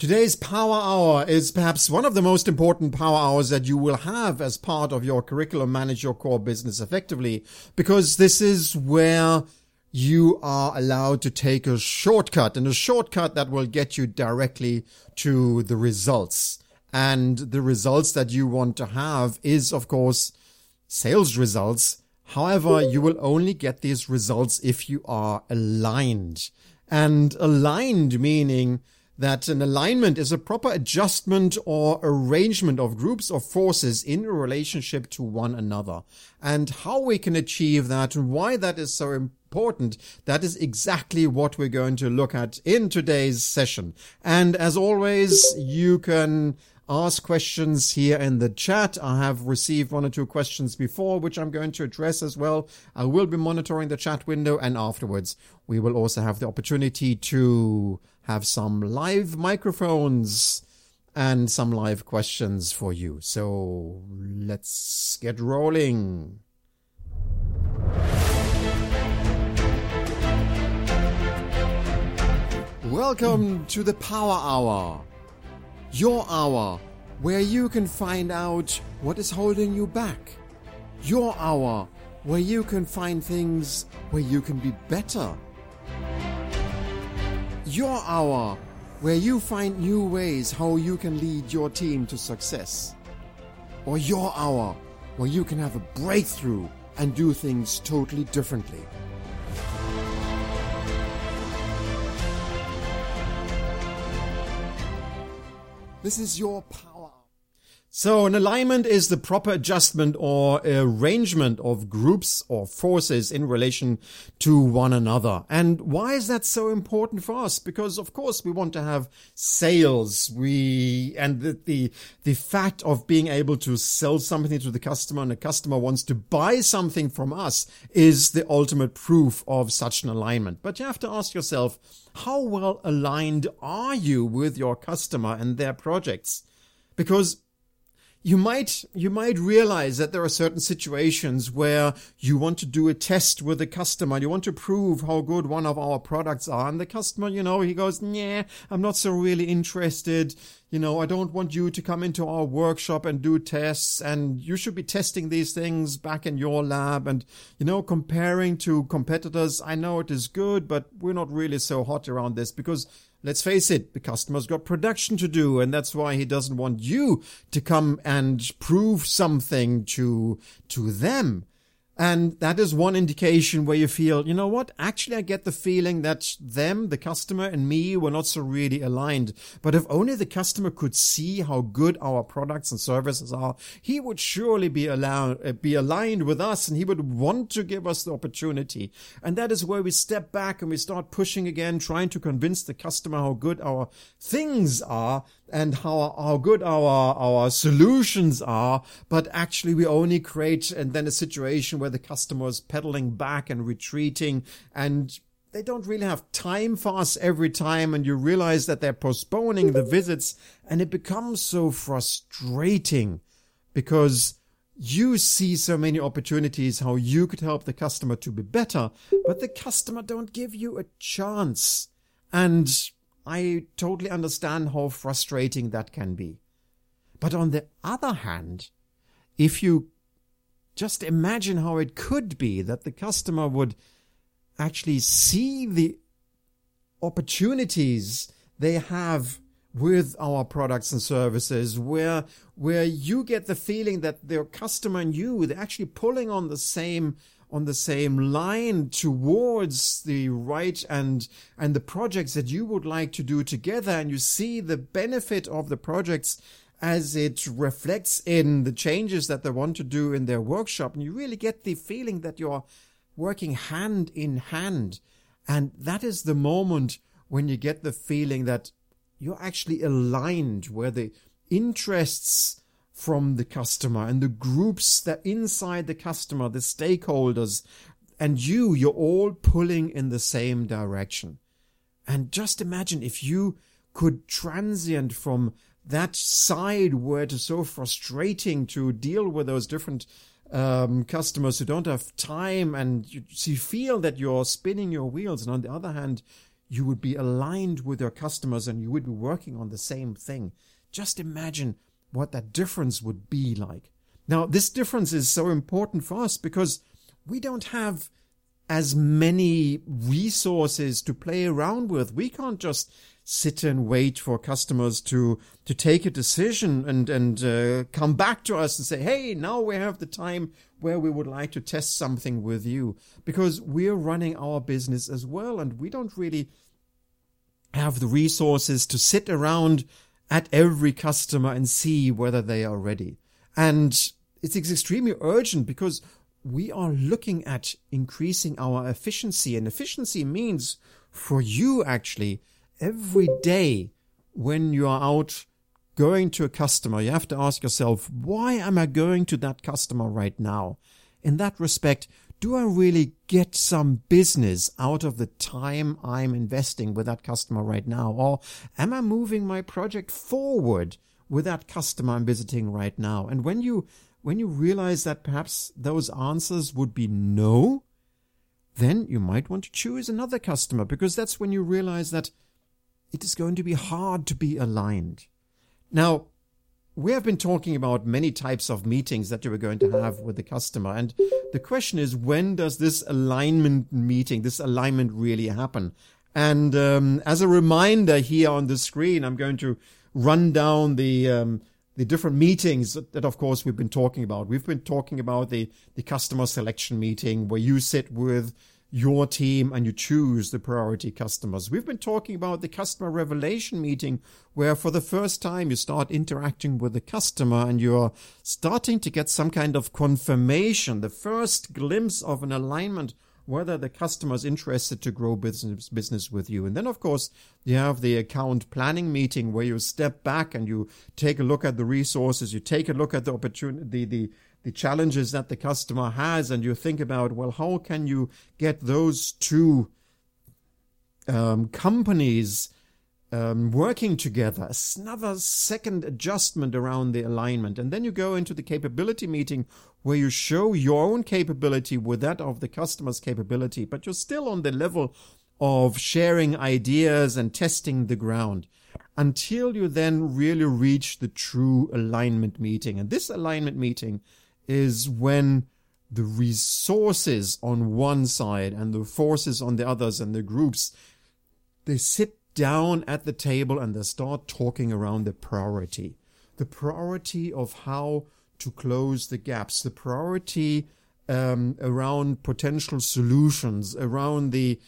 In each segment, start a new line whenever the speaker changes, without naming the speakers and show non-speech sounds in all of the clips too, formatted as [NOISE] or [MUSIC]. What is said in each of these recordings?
Today's Power Hour is perhaps one of the most important power hours that you will have as part of your curriculum manage your core business effectively because this is where you are allowed to take a shortcut and a shortcut that will get you directly to the results. And the results that you want to have is, of course, sales results. However, you will only get these results if you are aligned and aligned meaning that an alignment is a proper adjustment or arrangement of groups or forces in a relationship to one another. And how we can achieve that and why that is so important, that is exactly what we're going to look at in today's session. And as always, you can ask questions here in the chat. I have received one or two questions before, which I'm going to address as well. I will be monitoring the chat window and afterwards we will also have the opportunity to have some live microphones and some live questions for you. So let's get rolling. Welcome to the Power Hour your hour, where you can find out what is holding you back. Your hour, where you can find things where you can be better. Your hour, where you find new ways how you can lead your team to success. Or your hour, where you can have a breakthrough and do things totally differently. This is your power. So an alignment is the proper adjustment or arrangement of groups or forces in relation to one another. And why is that so important for us? Because of course we want to have sales. We, and the, the, the fact of being able to sell something to the customer and the customer wants to buy something from us is the ultimate proof of such an alignment. But you have to ask yourself, how well aligned are you with your customer and their projects? Because you might you might realize that there are certain situations where you want to do a test with a customer. You want to prove how good one of our products are. And the customer you know he goes yeah i'm not so really interested. You know i don't want you to come into our workshop and do tests. And you should be testing these things back in your lab. And you know comparing to competitors i know it is good but we're not really so hot around this because Let's face it, the customer's got production to do, and that's why he doesn't want you to come and prove something to, to them. And that is one indication where you feel, you know what? Actually, I get the feeling that them, the customer and me were not so really aligned. But if only the customer could see how good our products and services are, he would surely be allowed, uh, be aligned with us and he would want to give us the opportunity. And that is where we step back and we start pushing again, trying to convince the customer how good our things are and how, how good our, our solutions are. But actually we only create and then a situation where the customer is pedaling back and retreating and they don't really have time for us every time and you realize that they're postponing the visits and it becomes so frustrating because you see so many opportunities how you could help the customer to be better, but the customer don't give you a chance. And I totally understand how frustrating that can be. But on the other hand, if you just imagine how it could be that the customer would actually see the opportunities they have with our products and services where where you get the feeling that their customer and you they're actually pulling on the same on the same line towards the right and and the projects that you would like to do together and you see the benefit of the projects as it reflects in the changes that they want to do in their workshop and you really get the feeling that you're working hand in hand. And that is the moment when you get the feeling that you're actually aligned where the interests from the customer and the groups that inside the customer, the stakeholders, and you, you're all pulling in the same direction. And just imagine if you could transient from that side where it is so frustrating to deal with those different um, customers who don't have time and you, you feel that you're spinning your wheels. And on the other hand, you would be aligned with your customers and you would be working on the same thing. Just imagine what that difference would be like. Now, this difference is so important for us because we don't have as many resources to play around with. We can't just sit and wait for customers to to take a decision and and uh, come back to us and say, "Hey, now we have the time where we would like to test something with you," because we're running our business as well, and we don't really have the resources to sit around at every customer and see whether they are ready. And it's extremely urgent because we are looking at increasing our efficiency and efficiency means for you actually every day when you are out going to a customer, you have to ask yourself, why am I going to that customer right now? In that respect, do I really get some business out of the time I'm investing with that customer right now? Or am I moving my project forward with that customer I'm visiting right now? And when you, when you realize that perhaps those answers would be no, then you might want to choose another customer because that's when you realize that it is going to be hard to be aligned. Now, we have been talking about many types of meetings that you were going to have with the customer. And the question is, when does this alignment meeting, this alignment really happen? And um, as a reminder here on the screen, I'm going to run down the um, the different meetings that, of course, we've been talking about. We've been talking about the the customer selection meeting where you sit with your team and you choose the priority customers. We've been talking about the customer revelation meeting where for the first time you start interacting with the customer and you're starting to get some kind of confirmation, the first glimpse of an alignment whether the customer is interested to grow business business with you. And then of course you have the account planning meeting where you step back and you take a look at the resources, you take a look at the opportunity the, the the challenges that the customer has and you think about, well, how can you get those two um, companies um, working together, another second adjustment around the alignment. And then you go into the capability meeting where you show your own capability with that of the customer's capability, but you're still on the level of sharing ideas and testing the ground until you then really reach the true alignment meeting. And this alignment meeting is when the resources on one side and the forces on the others and the groups, they sit down at the table and they start talking around the priority. The priority of how to close the gaps, the priority um, around potential solutions, around the,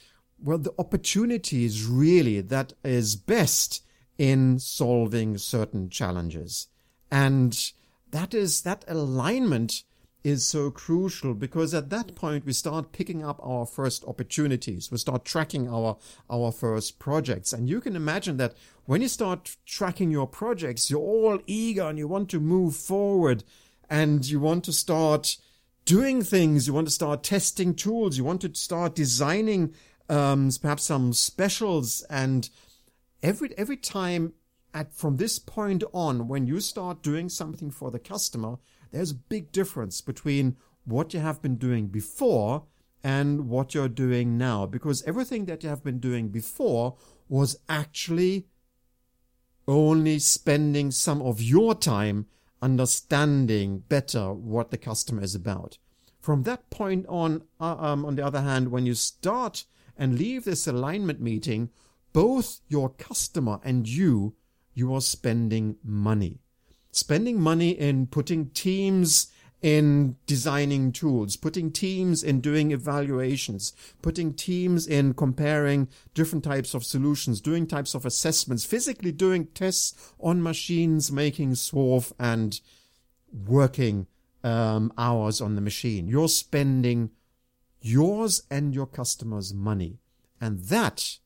well, the opportunities really that is best in solving certain challenges. And that is that alignment is so crucial because at that point we start picking up our first opportunities. We start tracking our, our first projects. And you can imagine that when you start tracking your projects, you're all eager and you want to move forward and you want to start doing things. You want to start testing tools. You want to start designing, um, perhaps some specials and every, every time at from this point on, when you start doing something for the customer, there's a big difference between what you have been doing before and what you're doing now. Because everything that you have been doing before was actually only spending some of your time understanding better what the customer is about. From that point on, uh, um, on the other hand, when you start and leave this alignment meeting, both your customer and you you are spending money. Spending money in putting teams in designing tools, putting teams in doing evaluations, putting teams in comparing different types of solutions, doing types of assessments, physically doing tests on machines, making swarf and working um, hours on the machine. You're spending yours and your customers' money. And that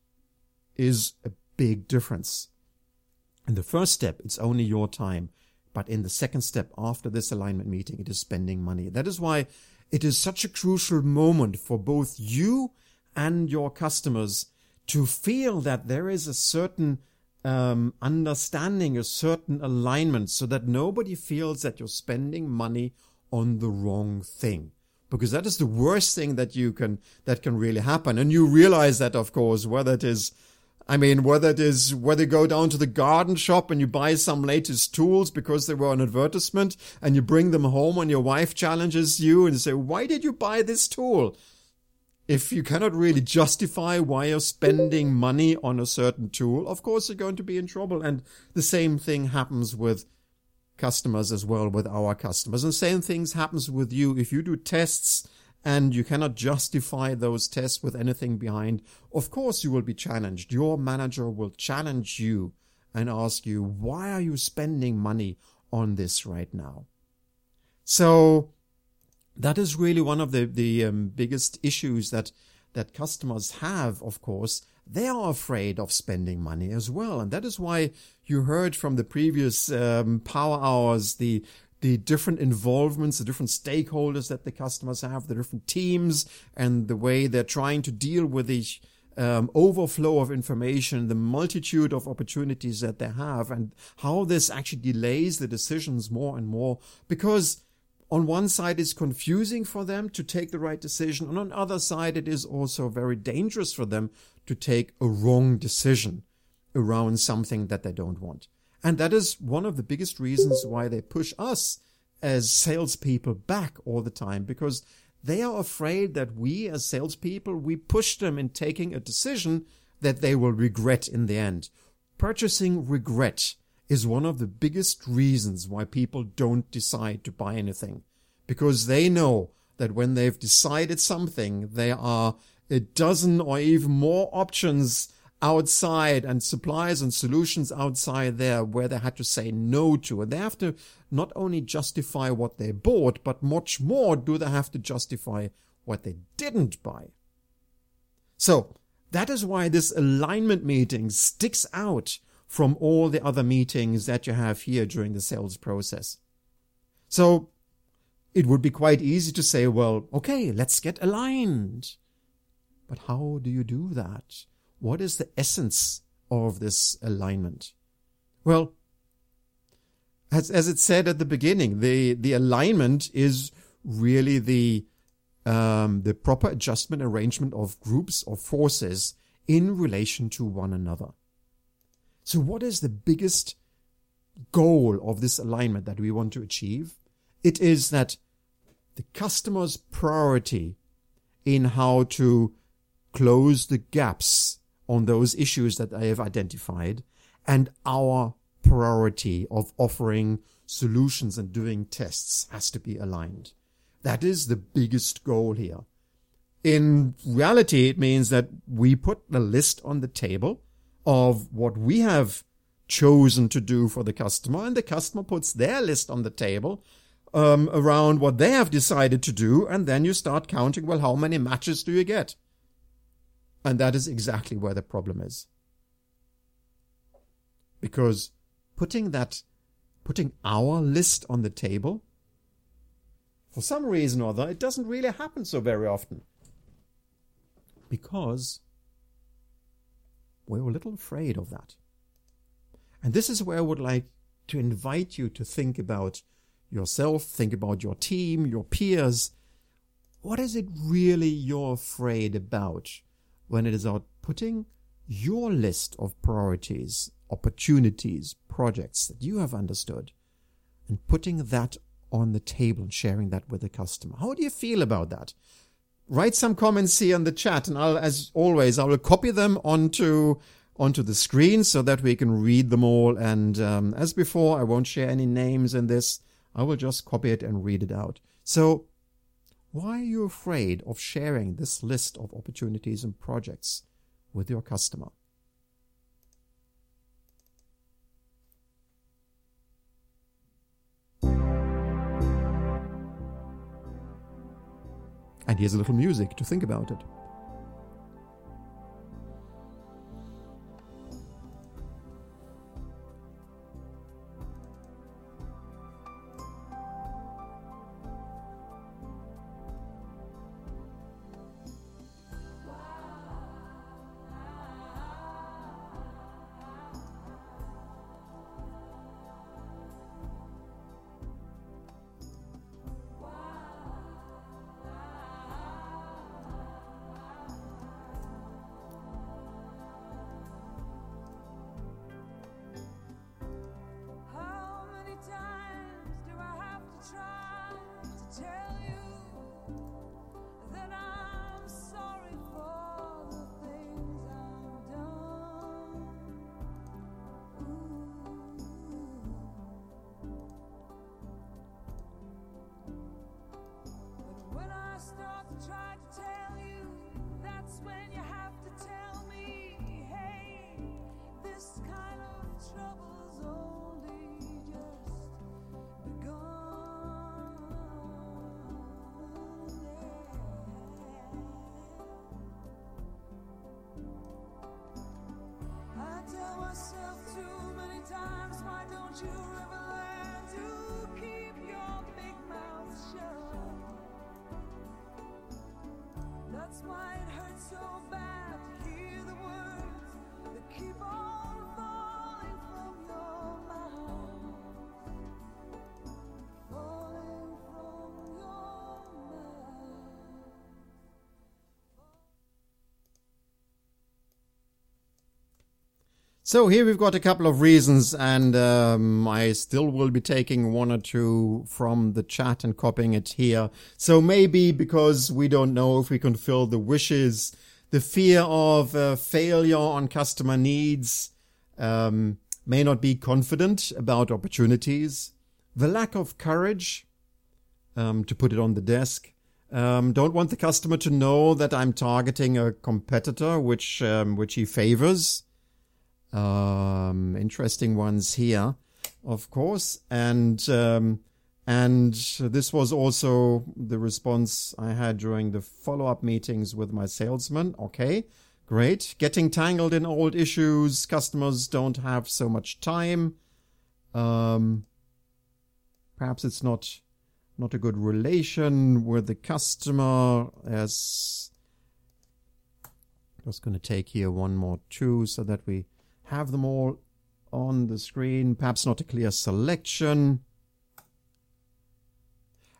is a big difference. In the first step, it's only your time. But in the second step, after this alignment meeting, it is spending money. That is why it is such a crucial moment for both you and your customers to feel that there is a certain um, understanding, a certain alignment, so that nobody feels that you're spending money on the wrong thing. because that is the worst thing that you can that can really happen and you realize that of course whether it is I mean, whether it is whether you go down to the garden shop and you buy some latest tools because they were on advertisement and you bring them home and your wife challenges you and say, why did you buy this tool? If you cannot really justify why you're spending money on a certain tool, of course you're going to be in trouble. And the same thing happens with customers as well, with our customers. And same things happens with you. If you do tests and you cannot justify those tests with anything behind, of course you will be challenged. Your manager will challenge you and ask you, why are you spending money on this right now? So that is really one of the, the um, biggest issues that, that customers have, of course. They are afraid of spending money as well. And that is why you heard from the previous um, power hours the the different involvements, the different stakeholders that the customers have, the different teams, and the way they're trying to deal with the um, overflow of information, the multitude of opportunities that they have, and how this actually delays the decisions more and more. Because on one side, it's confusing for them to take the right decision, and on the other side, it is also very dangerous for them to take a wrong decision around something that they don't want. And that is one of the biggest reasons why they push us as salespeople back all the time because they are afraid that we as salespeople, we push them in taking a decision that they will regret in the end. Purchasing regret is one of the biggest reasons why people don't decide to buy anything because they know that when they've decided something, there are a dozen or even more options outside and supplies and solutions outside there where they had to say no to. And they have to not only justify what they bought, but much more do they have to justify what they didn't buy. So that is why this alignment meeting sticks out from all the other meetings that you have here during the sales process. So it would be quite easy to say, well, okay, let's get aligned. But how do you do that? What is the essence of this alignment? Well, as, as it said at the beginning, the, the alignment is really the, um, the proper adjustment arrangement of groups or forces in relation to one another. So what is the biggest goal of this alignment that we want to achieve? It is that the customer's priority in how to close the gaps on those issues that I have identified and our priority of offering solutions and doing tests has to be aligned. That is the biggest goal here. In reality, it means that we put a list on the table of what we have chosen to do for the customer and the customer puts their list on the table um, around what they have decided to do and then you start counting well how many matches do you get and that is exactly where the problem is. Because putting that, putting our list on the table, for some reason or other, it doesn't really happen so very often. Because we're a little afraid of that. And this is where I would like to invite you to think about yourself, think about your team, your peers. What is it really you're afraid about? When it is about putting your list of priorities, opportunities, projects that you have understood and putting that on the table and sharing that with the customer. How do you feel about that? Write some comments here in the chat and I'll, as always, I will copy them onto onto the screen so that we can read them all. And um, as before, I won't share any names in this. I will just copy it and read it out. So why are you afraid of sharing this list of opportunities and projects with your customer? And here's a little music to think about it.
myself too many times. Why don't you ever learn to keep your big mouth shut? That's why it hurts
so bad. Here we've got a couple of reasons, and um, I still will be taking one or two from the chat and copying it here. So maybe because we don't know if we can fill the wishes, the fear of uh, failure on customer needs, um, may not be confident about opportunities, the lack of courage um, to put it on the desk. Um, don't want the customer to know that I'm targeting a competitor, which um, which he favors um, interesting ones here, of course. And, um, and this was also the response I had during the follow up meetings with my salesman. Okay. Great. Getting tangled in old issues. Customers don't have so much time. Um, perhaps it's not, not a good relation with the customer as just going to take here one more two so that we have them all on the screen, perhaps not a clear selection.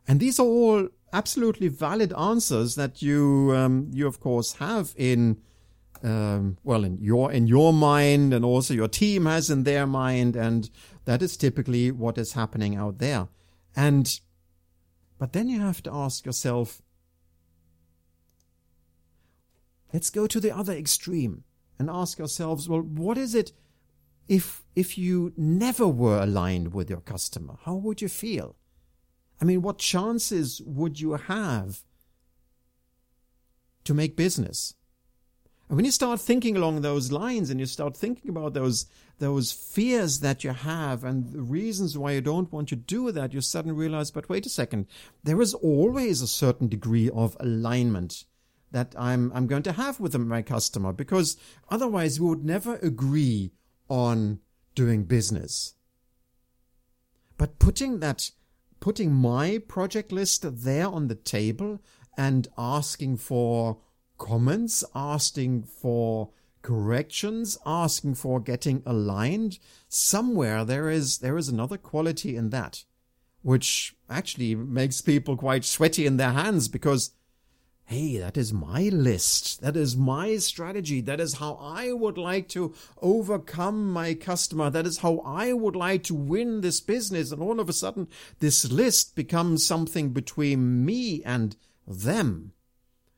And these are all absolutely valid answers that you, um, you of course have in, um, well, in your, in your mind and also your team has in their mind. And that is typically what is happening out there. And, but then you have to ask yourself, let's go to the other extreme and ask ourselves, well, what is it if, if you never were aligned with your customer? How would you feel? I mean, what chances would you have to make business? And when you start thinking along those lines and you start thinking about those, those fears that you have and the reasons why you don't want to do that, you suddenly realize, but wait a second, there is always a certain degree of alignment that I'm, I'm going to have with my customer because otherwise we would never agree on doing business. But putting that, putting my project list there on the table and asking for comments, asking for corrections, asking for getting aligned, somewhere there is, there is another quality in that, which actually makes people quite sweaty in their hands because Hey, that is my list. That is my strategy. That is how I would like to overcome my customer. That is how I would like to win this business. And all of a sudden, this list becomes something between me and them.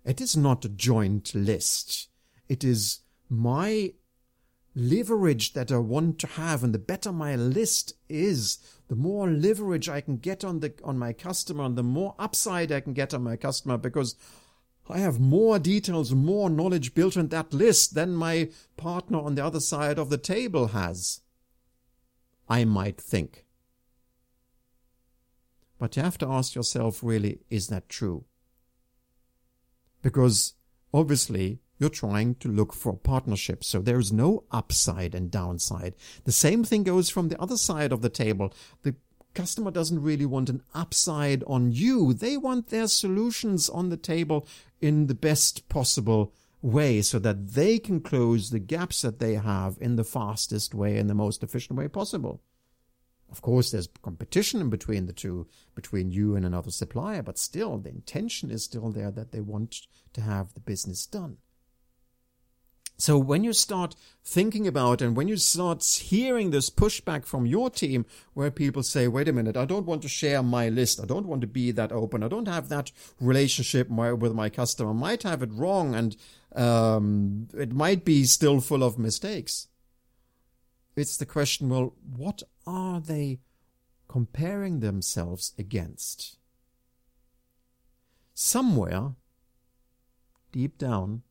It is not a joint list. It is my leverage that I want to have. And the better my list is, the more leverage I can get on the, on my customer and the more upside I can get on my customer because I have more details, more knowledge built in that list than my partner on the other side of the table has. I might think. But you have to ask yourself really, is that true? Because obviously you're trying to look for a partnership. So there is no upside and downside. The same thing goes from the other side of the table. The customer doesn't really want an upside on you. They want their solutions on the table in the best possible way so that they can close the gaps that they have in the fastest way and the most efficient way possible. Of course, there's competition in between the two, between you and another supplier, but still the intention is still there that they want to have the business done. So when you start thinking about and when you start hearing this pushback from your team where people say, wait a minute, I don't want to share my list. I don't want to be that open. I don't have that relationship with my customer. I might have it wrong and um, it might be still full of mistakes. It's the question, well, what are they comparing themselves against? Somewhere deep down,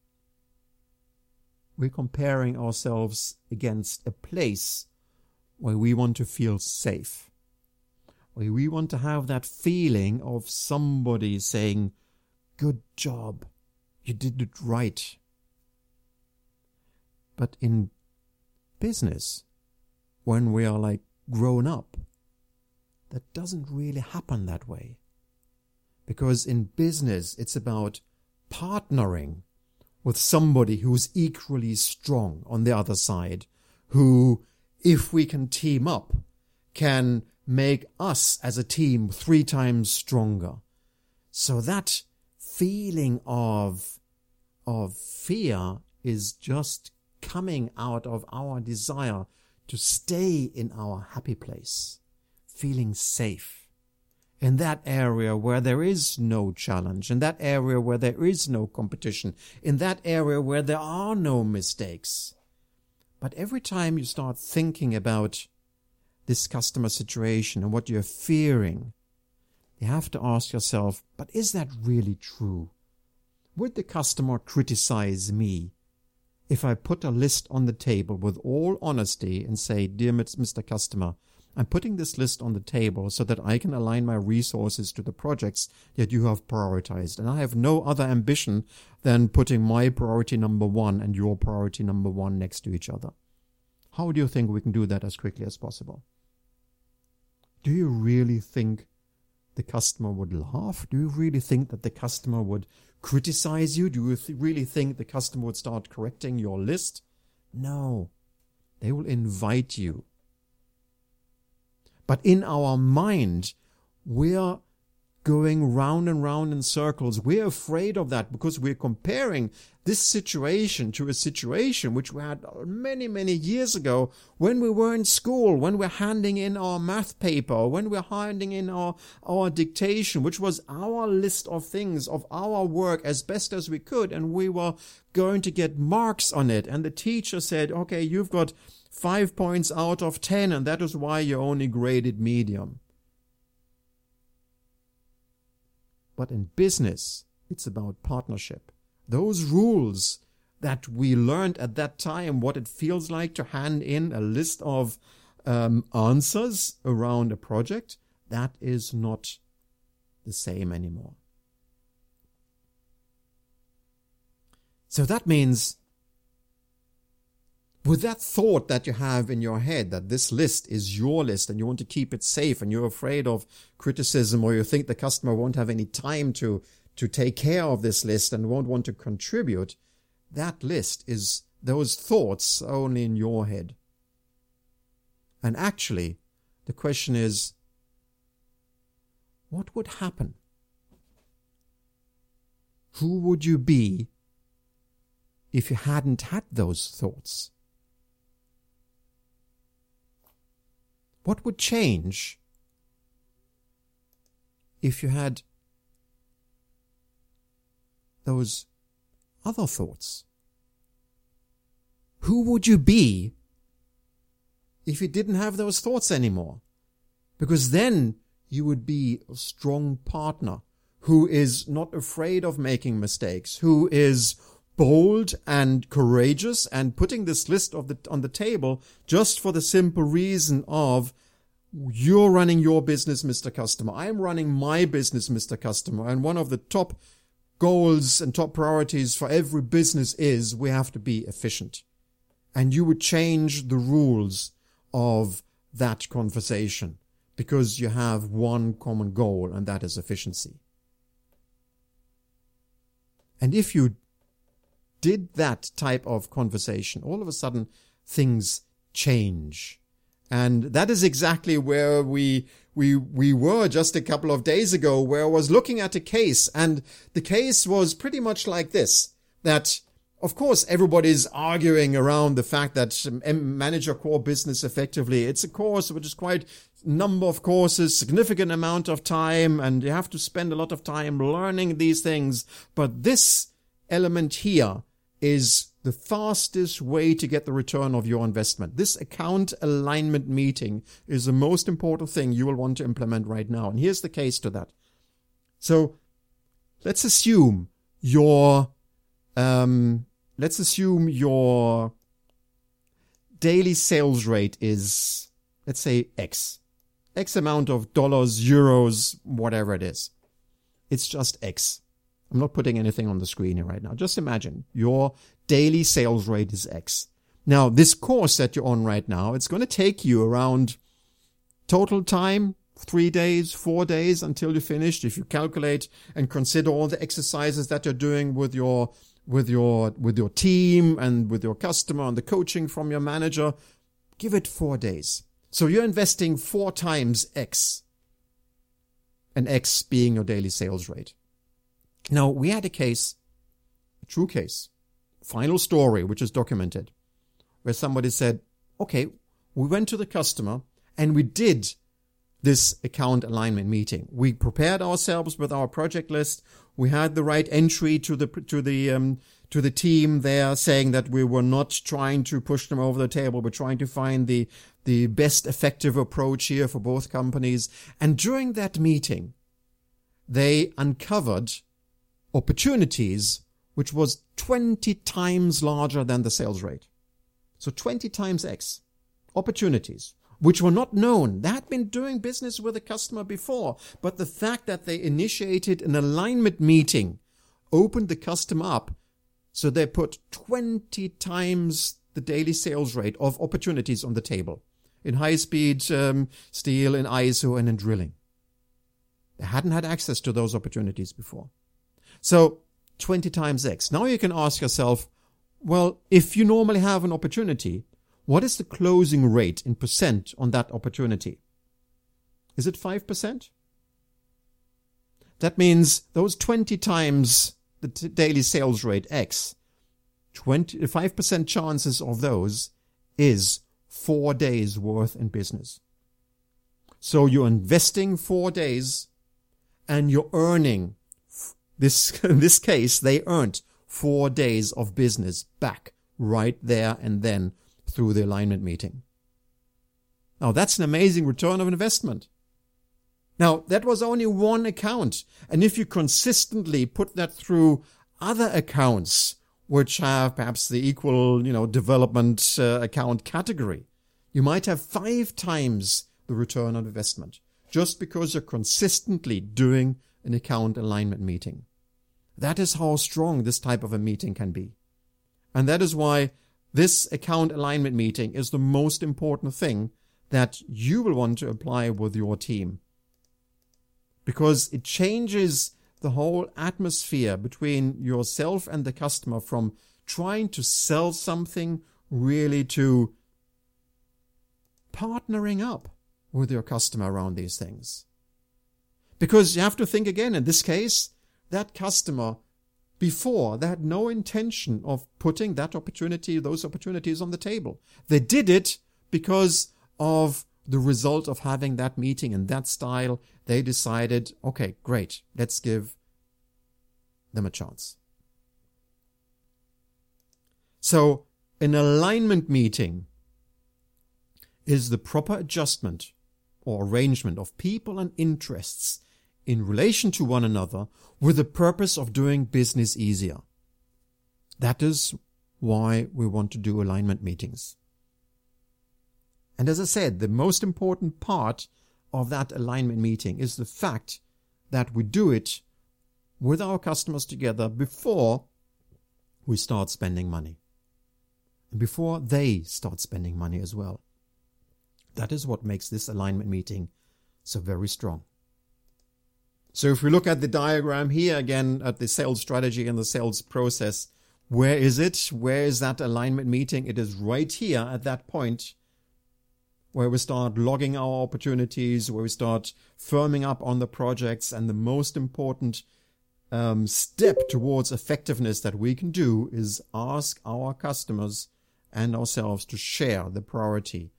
we're comparing ourselves against a place where we want to feel safe, where we want to have that feeling of somebody saying, Good job, you did it right. But in business, when we are like grown up. That doesn't really happen that way. Because in business, it's about partnering with somebody who's equally strong on the other side, who, if we can team up, can make us as a team three times stronger. So that feeling of, of fear is just coming out of our desire to stay in our happy place, feeling safe in that area where there is no challenge, in that area where there is no competition, in that area where there are no mistakes. But every time you start thinking about this customer situation and what you're fearing, you have to ask yourself, but is that really true? Would the customer criticize me if I put a list on the table with all honesty and say, Dear Mr. Customer, I'm putting this list on the table so that I can align my resources to the projects that you have prioritized. And I have no other ambition than putting my priority number one and your priority number one next to each other. How do you think we can do that as quickly as possible? Do you really think the customer would laugh? Do you really think that the customer would criticize you? Do you th- really think the customer would start correcting your list? No. They will invite you but in our mind, we're going round and round in circles. We're afraid of that because we're comparing this situation to a situation which we had many, many years ago when we were in school, when we're handing in our math paper, when we're handing in our, our dictation, which was our list of things of our work as best as we could. And we were going to get marks on it. And the teacher said, okay, you've got five points out of ten, and that is why you only graded medium. But in business, it's about partnership. Those rules that we learned at that time, what it feels like to hand in a list of um, answers around a project, that is not the same anymore. So that means with that thought that you have in your head that this list is your list and you want to keep it safe and you're afraid of criticism or you think the customer won't have any time to, to take care of this list and won't want to contribute, that list is those thoughts only in your head. And actually, the question is, what would happen? Who would you be if you hadn't had those thoughts? What would change if you had those other thoughts? Who would you be if you didn't have those thoughts anymore? Because then you would be a strong partner who is not afraid of making mistakes, who is bold and courageous and putting this list of the, on the table just for the simple reason of you're running your business, Mr. Customer. I'm running my business, Mr. Customer. And one of the top goals and top priorities for every business is we have to be efficient. And you would change the rules of that conversation because you have one common goal and that is efficiency. And if you did that type of conversation, all of a sudden things change. And that is exactly where we, we, we were just a couple of days ago, where I was looking at a case and the case was pretty much like this, that of course, everybody's arguing around the fact that um, manage your core business effectively. It's a course which is quite number of courses, significant amount of time, and you have to spend a lot of time learning these things. But this element here is the fastest way to get the return of your investment. This account alignment meeting is the most important thing you will want to implement right now. And here's the case to that. So let's assume your, um, let's assume your daily sales rate is, let's say X. X amount of dollars, euros, whatever it is. It's just X. I'm not putting anything on the screen here right now. Just imagine your daily sales rate is X. Now, this course that you're on right now, it's going to take you around Total time, three days, four days until you're finished. If you calculate and consider all the exercises that you're doing with your, with your, with your team and with your customer and the coaching from your manager, give it four days. So you're investing four times X and X being your daily sales rate. Now we had a case, a true case, final story, which is documented where somebody said, okay, we went to the customer and we did this account alignment meeting. We prepared ourselves with our project list. We had the right entry to the, to the, um, to the team there saying that we were not trying to push them over the table. We're trying to find the, the best effective approach here for both companies. And during that meeting, they uncovered opportunities which was 20 times larger than the sales rate. So 20 times X opportunities which were not known. They had been doing business with a customer before, but the fact that they initiated an alignment meeting opened the customer up. So they put 20 times the daily sales rate of opportunities on the table in high speed um, steel, in ISO, and in drilling. They hadn't had access to those opportunities before. So 20 times X. Now you can ask yourself, well, if you normally have an opportunity, what is the closing rate in percent on that opportunity? Is it 5%? That means those 20 times the t- daily sales rate X, 25% chances of those is four days worth in business. So you're investing four days and you're earning this, in [LAUGHS] this case, they earned four days of business back right there and then through the alignment meeting. Now that's an amazing return of investment. Now that was only one account. And if you consistently put that through other accounts, which have perhaps the equal, you know, development uh, account category, you might have five times the return on investment just because you're consistently doing an account alignment meeting. That is how strong this type of a meeting can be. And that is why this account alignment meeting is the most important thing that you will want to apply with your team. Because it changes the whole atmosphere between yourself and the customer from trying to sell something really to partnering up with your customer around these things. Because you have to think again, in this case, that customer before they had no intention of putting that opportunity, those opportunities on the table. They did it because of the result of having that meeting in that style. They decided, okay, great, let's give them a chance. So an alignment meeting is the proper adjustment or arrangement of people and interests in relation to one another with the purpose of doing business easier. That is why we want to do alignment meetings. And as I said, the most important part of that alignment meeting is the fact that we do it with our customers together before we start spending money. Before they start spending money as well. That is what makes this alignment meeting so very strong. So if we look at the diagram here again at the sales strategy and the sales process, where is it? Where is that alignment meeting? It is right here at that point where we start logging our opportunities, where we start firming up on the projects. And the most important um, step towards effectiveness that we can do is ask our customers and ourselves to share the priority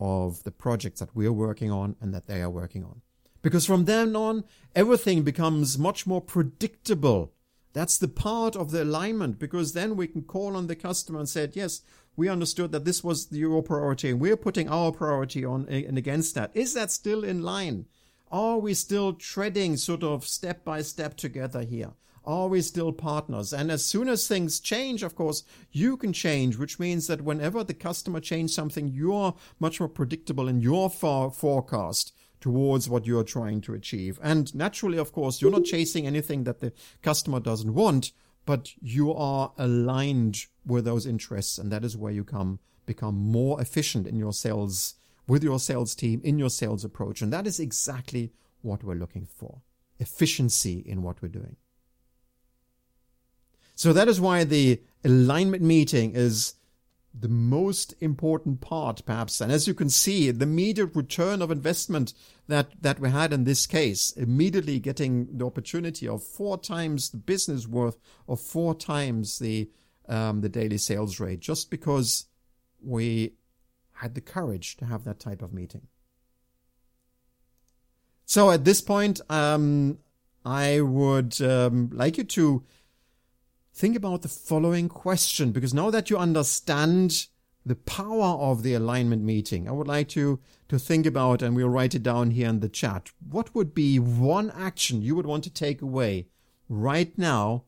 of the projects that we're working on and that they are working on. Because from then on, everything becomes much more predictable. That's the part of the alignment because then we can call on the customer and say, yes, we understood that this was your priority and we're putting our priority on and against that. Is that still in line? Are we still treading sort of step by step together here? Are we still partners? And as soon as things change, of course, you can change, which means that whenever the customer changes something, you're much more predictable in your forecast towards what you're trying to achieve. And naturally, of course, you're not chasing anything that the customer doesn't want, but you are aligned with those interests. And that is where you come, become more efficient in your sales with your sales team in your sales approach. And that is exactly what we're looking for. Efficiency in what we're doing. So that is why the alignment meeting is the most important part, perhaps. And as you can see, the immediate return of investment that, that we had in this case, immediately getting the opportunity of four times the business worth of four times the, um, the daily sales rate, just because we had the courage to have that type of meeting. So at this point, um, I would um, like you to think about the following question because now that you understand the power of the alignment meeting, I would like you to think about, and we'll write it down here in the chat. What would be one action you would want to take away right now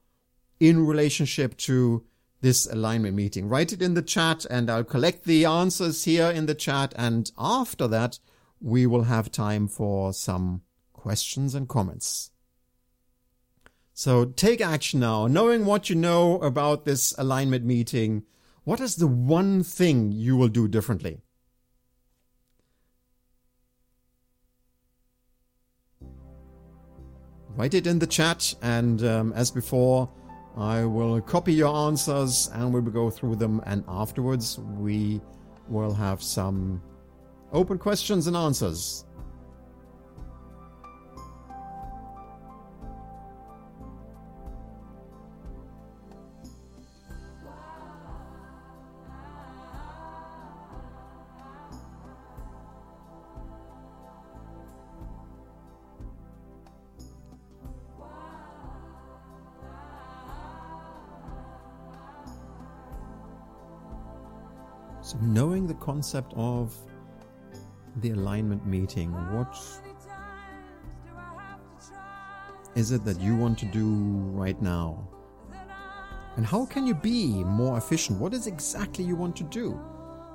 in relationship to this alignment meeting? Write it in the chat and I'll collect the answers here in the chat. And after that, we will have time for some questions and comments. So take action now. Knowing what you know about this alignment meeting, what is the one thing you will do differently? Write it in the chat, and um, as before, I will copy your answers and we will go through them, and afterwards, we will have some open questions and answers. Knowing the concept of the alignment meeting, what is it that you want to do right now? And how can you be more efficient? What is exactly you want to do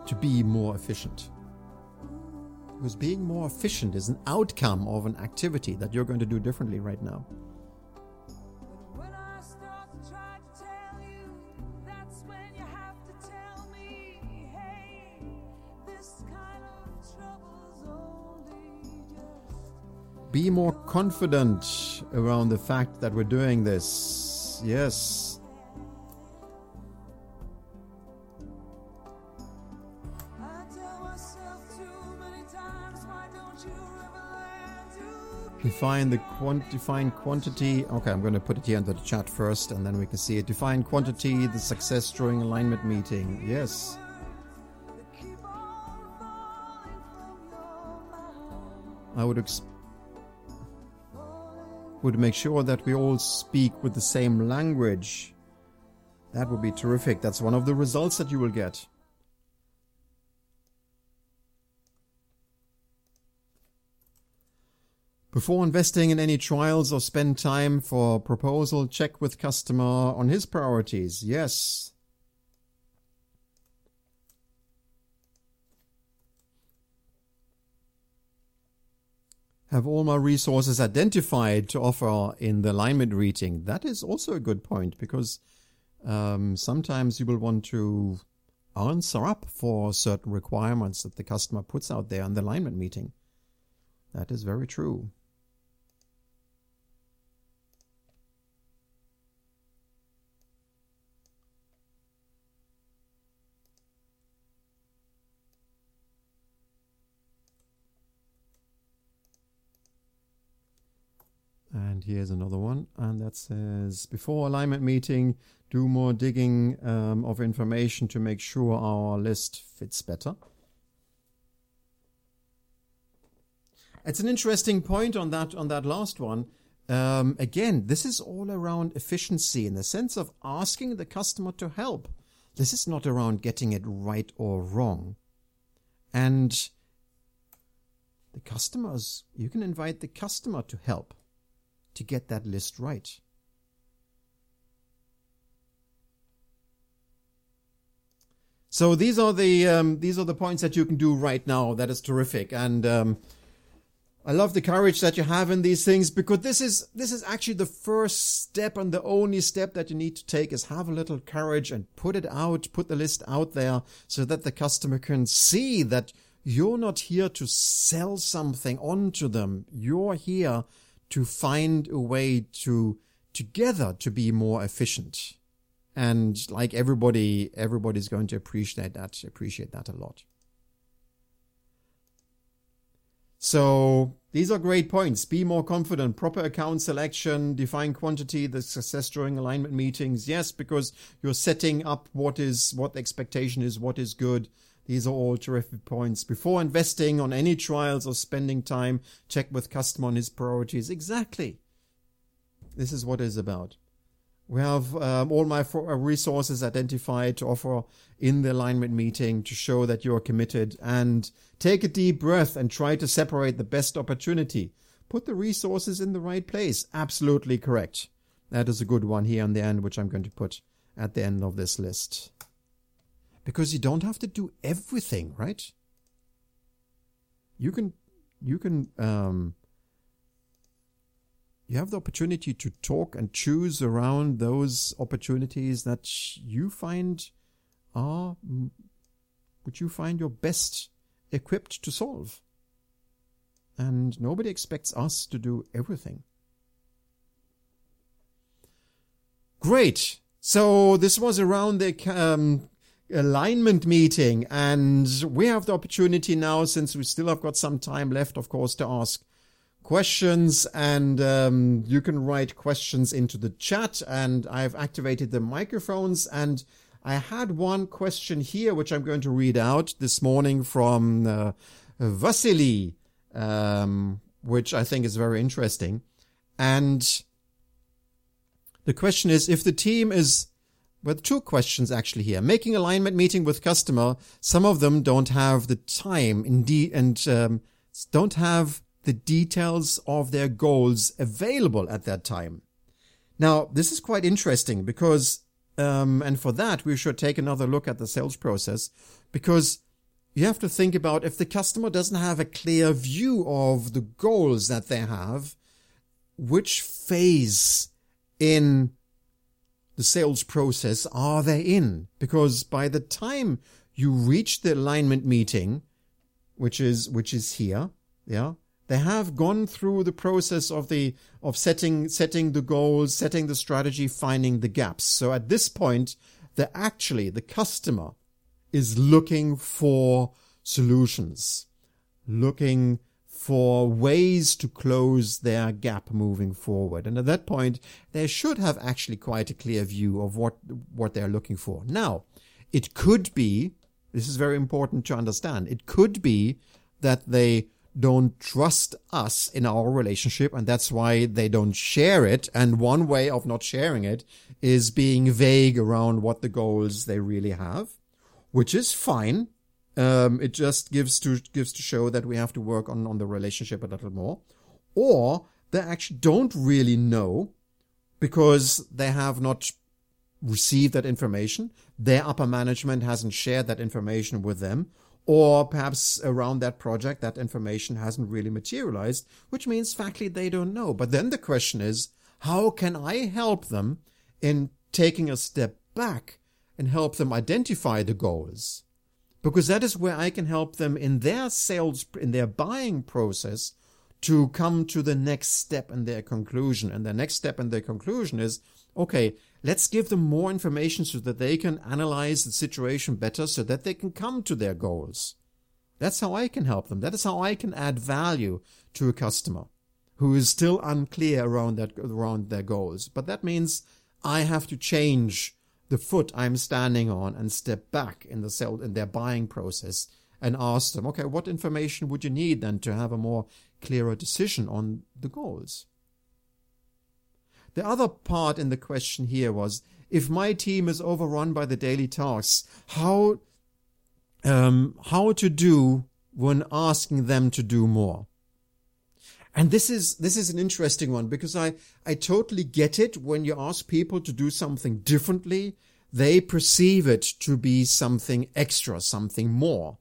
to be more efficient? Because being more efficient is an outcome of an activity that you're going to do differently right now. Be more confident around the fact that we're doing this. Yes. Define the quant define quantity. Okay, I'm going to put it here into the chat first and then we can see it. Define quantity, the success during alignment meeting. Yes. I would expect would make sure that we all speak with the same language. That would be terrific. That's one of the results that you will get. Before investing in any trials or spend time for proposal, check with customer on his priorities. Yes, have all my resources identified to offer in the alignment reading. That is also a good point because um, sometimes you will want to answer up for certain requirements that the customer puts out there in the alignment meeting. That is very true. Here's another one, and that says before alignment meeting, do more digging um, of information to make sure our list fits better. It's an interesting point on that on that last one. Um, again, this is all around efficiency in the sense of asking the customer to help. This is not around getting it right or wrong. And the customers, you can invite the customer to help to get that list right. So these are the um, these are the points that you can do right now. That is terrific, and um, I love the courage that you have in these things because this is this is actually the first step and the only step that you need to take is have a little courage and put it out, put the list out there so that the customer can see that you're not here to sell something onto them. You're here to find a way to together to be more efficient. And like everybody, everybody's going to appreciate that, appreciate that a lot. So these are great points. Be more confident. Proper account selection, define quantity, the success during alignment meetings. Yes, because you're setting up what is, what the expectation is, what is good. These are all terrific points. Before investing on any trials or spending time, check with customer on his priorities. Exactly. This is what it's about. We have um, all my uh, resources identified to offer in the alignment meeting to show that you're committed and take a deep breath and try to separate the best opportunity. Put the resources in the right place. Absolutely correct. That is a good one here on the end, which I'm going to put at the end of this list. Because you don't have to do everything, right? You can, you can, um, you have the opportunity to talk and choose around those opportunities that you find are which you find you're best equipped to solve. And nobody expects us to do everything. Great. So this was around the um, alignment meeting and we have the opportunity now, since we still have got some time left, of course, to ask questions and um, you can write questions into the chat and I've activated the microphones and I had one question here which I'm going to read out this morning from uh, Vasily um, which I think is very interesting. And the question is if the team is with two questions actually here. Making alignment meeting with customer, some of them don't have the time indeed and um, don't have the details of their goals available at that time. Now, this is quite interesting because, um, and for that, we should take another look at the sales process because you have to think about if the customer doesn't have a clear view of the goals that they have, which phase in the sales process are they in? Because by the time you reach the alignment meeting, which is, which is here, yeah, they have gone through the process of the of setting setting the goals, setting the strategy, finding the gaps. So at this point, the actually the customer is looking for solutions, looking for ways to close their gap moving forward. And at that point, they should have actually quite a clear view of what, what they're looking for. Now, it could be, this is very important to understand, it could be that they don't trust us in our relationship and that's why they don't share it. And one way of not sharing it is being vague around what the goals they really have, which is fine. Um, it just gives to, gives to show that we have to work on, on the relationship a little more. Or they actually don't really know because they have not received that information. Their upper management hasn't shared that information with them or perhaps around that project that information hasn't really materialized, which means factly they don't know. But then the question is, how can I help them in taking a step back and help them identify the goals? Because that is where I can help them in their sales, in their buying process to come to the next step in their conclusion. And the next step in their conclusion is, okay, Let's give them more information so that they can analyze the situation better so that they can come to their goals. That's how I can help them. That is how I can add value to a customer who is still unclear around that, around their goals. But that means I have to change the foot I'm standing on and step back in the sell, in their buying process and ask them, okay, what information would you need then to have a more clearer decision on the goals? The other part in the question here was, if my team is overrun by the daily tasks, how, um, how to do when asking them to do more? And this is, this is an interesting one because I, I totally get it. When you ask people to do something differently, they perceive it to be something extra, something more.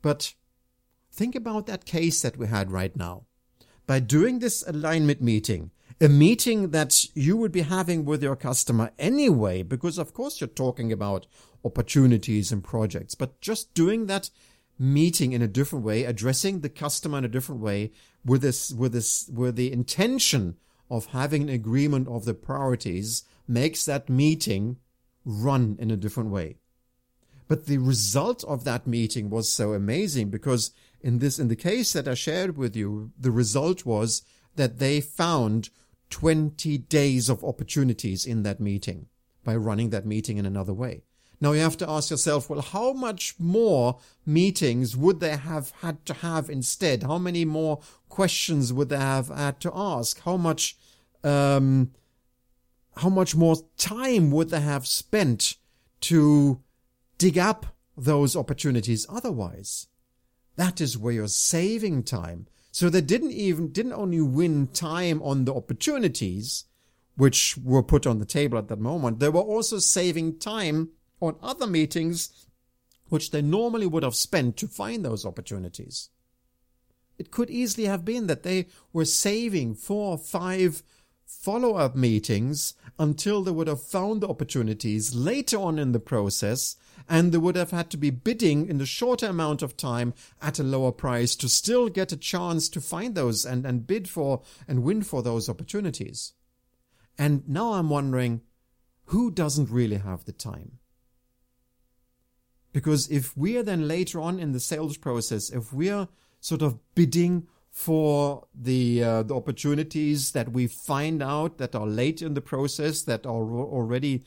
But think about that case that we had right now. By doing this alignment meeting, a meeting that you would be having with your customer anyway, because of course you're talking about opportunities and projects, but just doing that meeting in a different way, addressing the customer in a different way with this, with this, with the intention of having an agreement of the priorities makes that meeting run in a different way. But the result of that meeting was so amazing because in this, in the case that I shared with you, the result was that they found 20 days of opportunities in that meeting by running that meeting in another way. Now you have to ask yourself, well, how much more meetings would they have had to have instead? How many more questions would they have had to ask? How much, um, how much more time would they have spent to dig up those opportunities otherwise? That is where you're saving time. So they didn't even, didn't only win time on the opportunities, which were put on the table at that moment, they were also saving time on other meetings which they normally would have spent to find those opportunities. It could easily have been that they were saving four or five follow up meetings until they would have found the opportunities later on in the process and they would have had to be bidding in a shorter amount of time at a lower price to still get a chance to find those and, and bid for and win for those opportunities. And now I'm wondering who doesn't really have the time? Because if we are then later on in the sales process, if we are sort of bidding for the uh, the opportunities that we find out that are late in the process, that are already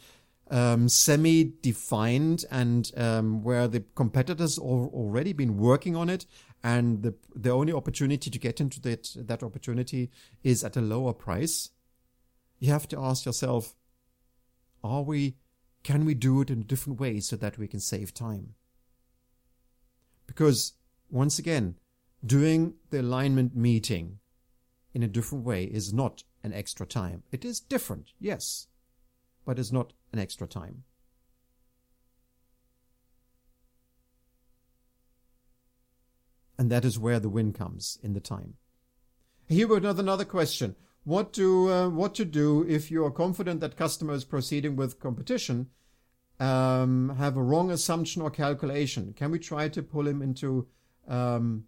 um, semi-defined, and um, where the competitors have already been working on it, and the the only opportunity to get into that that opportunity is at a lower price, you have to ask yourself: Are we can we do it in a different way so that we can save time? Because once again, doing the alignment meeting in a different way is not an extra time. It is different, yes, but it's not an extra time. And that is where the win comes in the time. Here we another another question what to uh, what to do if you are confident that customers proceeding with competition um, have a wrong assumption or calculation. Can we try to pull him into um,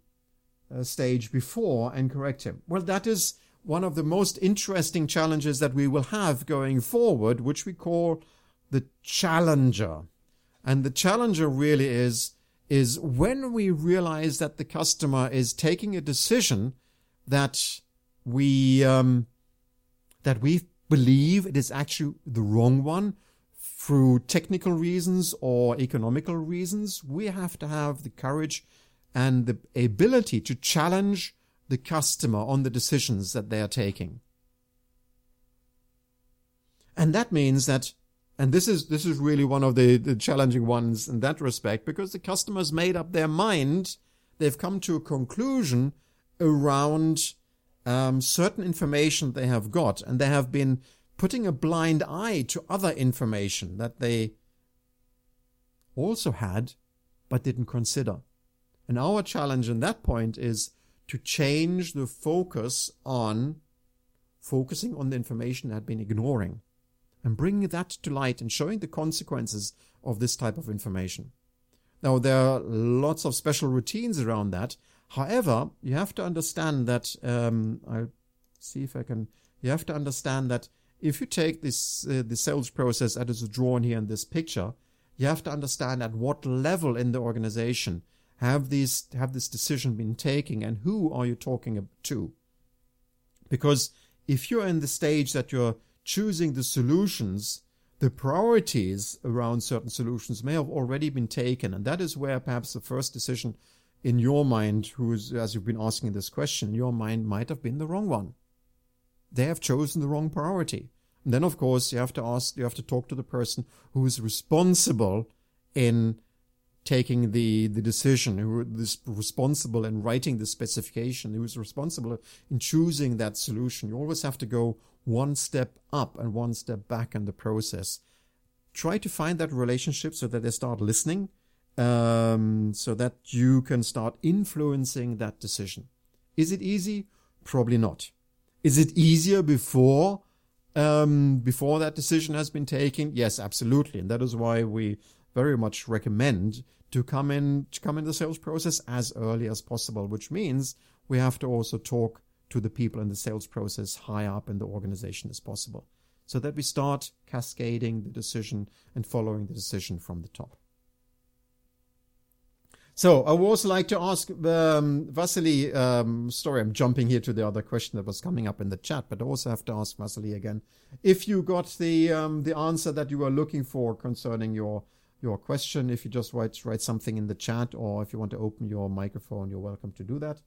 a stage before and correct him? Well, that is one of the most interesting challenges that we will have going forward, which we call the challenger. And the challenger really is is when we realize that the customer is taking a decision that we um, that we believe it is actually the wrong one through technical reasons or economical reasons, we have to have the courage and the ability to challenge the customer on the decisions that they are taking. And that means that and this is this is really one of the, the challenging ones in that respect because the customer's made up their mind they've come to a conclusion around um, certain information they have got, and they have been putting a blind eye to other information that they also had but didn't consider. And our challenge in that point is to change the focus on focusing on the information they had been ignoring and bringing that to light and showing the consequences of this type of information. Now, there are lots of special routines around that, However, you have to understand that, um, I'll see if I can, you have to understand that if you take this, uh, the sales process that is drawn here in this picture, you have to understand at what level in the organization have these, have this decision been taken and who are you talking to? Because if you're in the stage that you're choosing the solutions, the priorities around certain solutions may have already been taken. And that is where perhaps the first decision in your mind, who's, as you've been asking this question, your mind might have been the wrong one. They have chosen the wrong priority. And then, of course, you have to ask, you have to talk to the person who is responsible in taking the, the decision, who is responsible in writing the specification, who is responsible in choosing that solution. You always have to go one step up and one step back in the process. Try to find that relationship so that they start listening um, so that you can start influencing that decision. Is it easy? Probably not. Is it easier before um, before that decision has been taken? Yes, absolutely, and that is why we very much recommend to come in to come in the sales process as early as possible, which means we have to also talk to the people in the sales process high up in the organization as possible so that we start cascading the decision and following the decision from the top. So I would also like to ask um, Vasily. Um, sorry, I'm jumping here to the other question that was coming up in the chat, but I also have to ask Vasily again if you got the um, the answer that you were looking for concerning your your question. If you just write write something in the chat, or if you want to open your microphone, you're welcome to do that.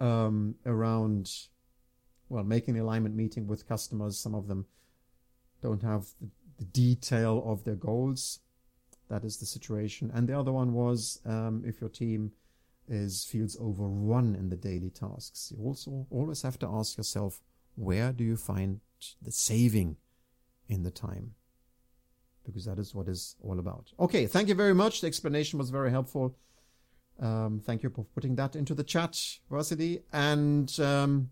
Um, around well, making the alignment meeting with customers. Some of them don't have the, the detail of their goals that is the situation. And the other one was um, if your team is feels overrun in the daily tasks, you also always have to ask yourself, where do you find the saving in the time? Because that is what is all about. Okay, thank you very much. The explanation was very helpful. Um, thank you for putting that into the chat, Vasily. And um,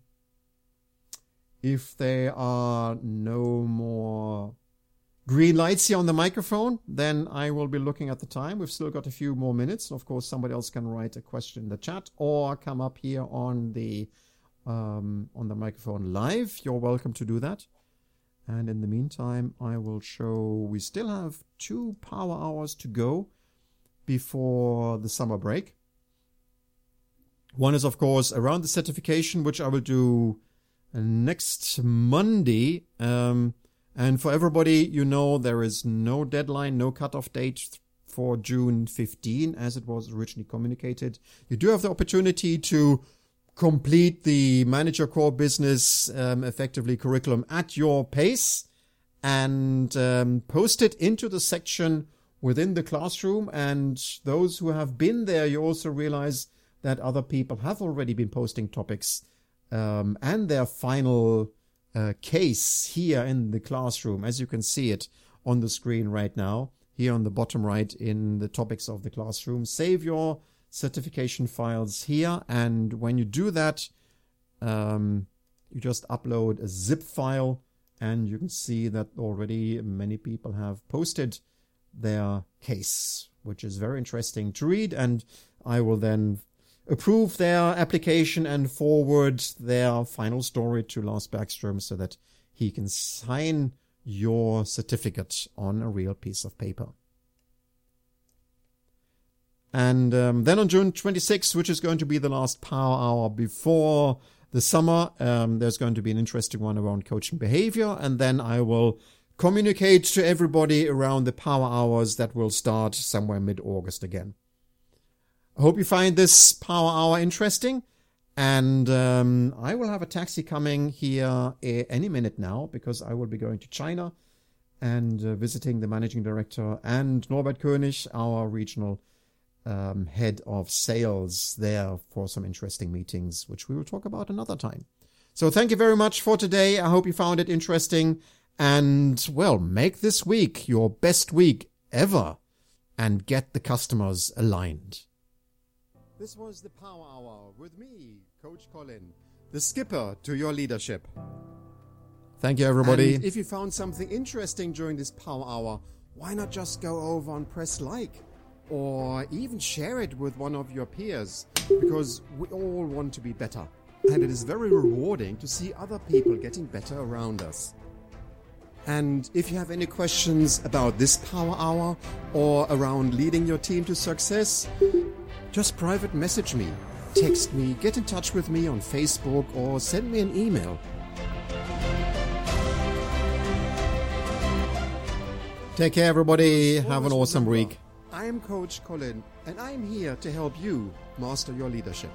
if there are no more green lights here on the microphone, then I will be looking at the time. We've still got a few more minutes. Of course, somebody else can write a question in the chat or come up here on the um, on the microphone live. You're welcome to do that. And in the meantime, I will show we still have two power hours to go before the summer break. One is, of course, around the certification, which I will do next Monday. Um, and for everybody, you know, there is no deadline, no cutoff date for June 15 as it was originally communicated. You do have the opportunity to complete the manager core business um, effectively curriculum at your pace and um, post it into the section within the classroom. And those who have been there, you also realize that other people have already been posting topics um, and their final uh, case here in the classroom, as you can see it on the screen right now, here on the bottom right in the topics of the classroom. Save your certification files here, and when you do that, um, you just upload a zip file, and you can see that already many people have posted their case, which is very interesting to read, and I will then approve their application and forward their final story to Lars Backstrom so that he can sign your certificate on a real piece of paper. And um, then on June 26th, which is going to be the last power hour before the summer, um, there's going to be an interesting one around coaching behavior. And then I will communicate to everybody around the power hours that will start somewhere mid August again. I hope you find this power hour interesting. And um, I will have a taxi coming here any minute now because I will be going to China and uh, visiting the managing director and Norbert König, our regional um, head of sales, there for some interesting meetings, which we will talk about another time. So thank you very much for today. I hope you found it interesting. And well, make this week your best week ever and get the customers aligned. This was the Power Hour with me, Coach Colin, the skipper to your leadership. Thank you, everybody. And if you found something interesting during this Power Hour, why not just go over and press like? Or even share it with one of your peers, because we all want to be better. And it is very rewarding to see other people getting better around us. And if you have any questions about this Power Hour or around leading your team to success, just private message me, text me, get in touch with me on Facebook, or send me an email. Take care, everybody. Have an awesome week. I am Coach Colin, and I'm here to help you master your leadership.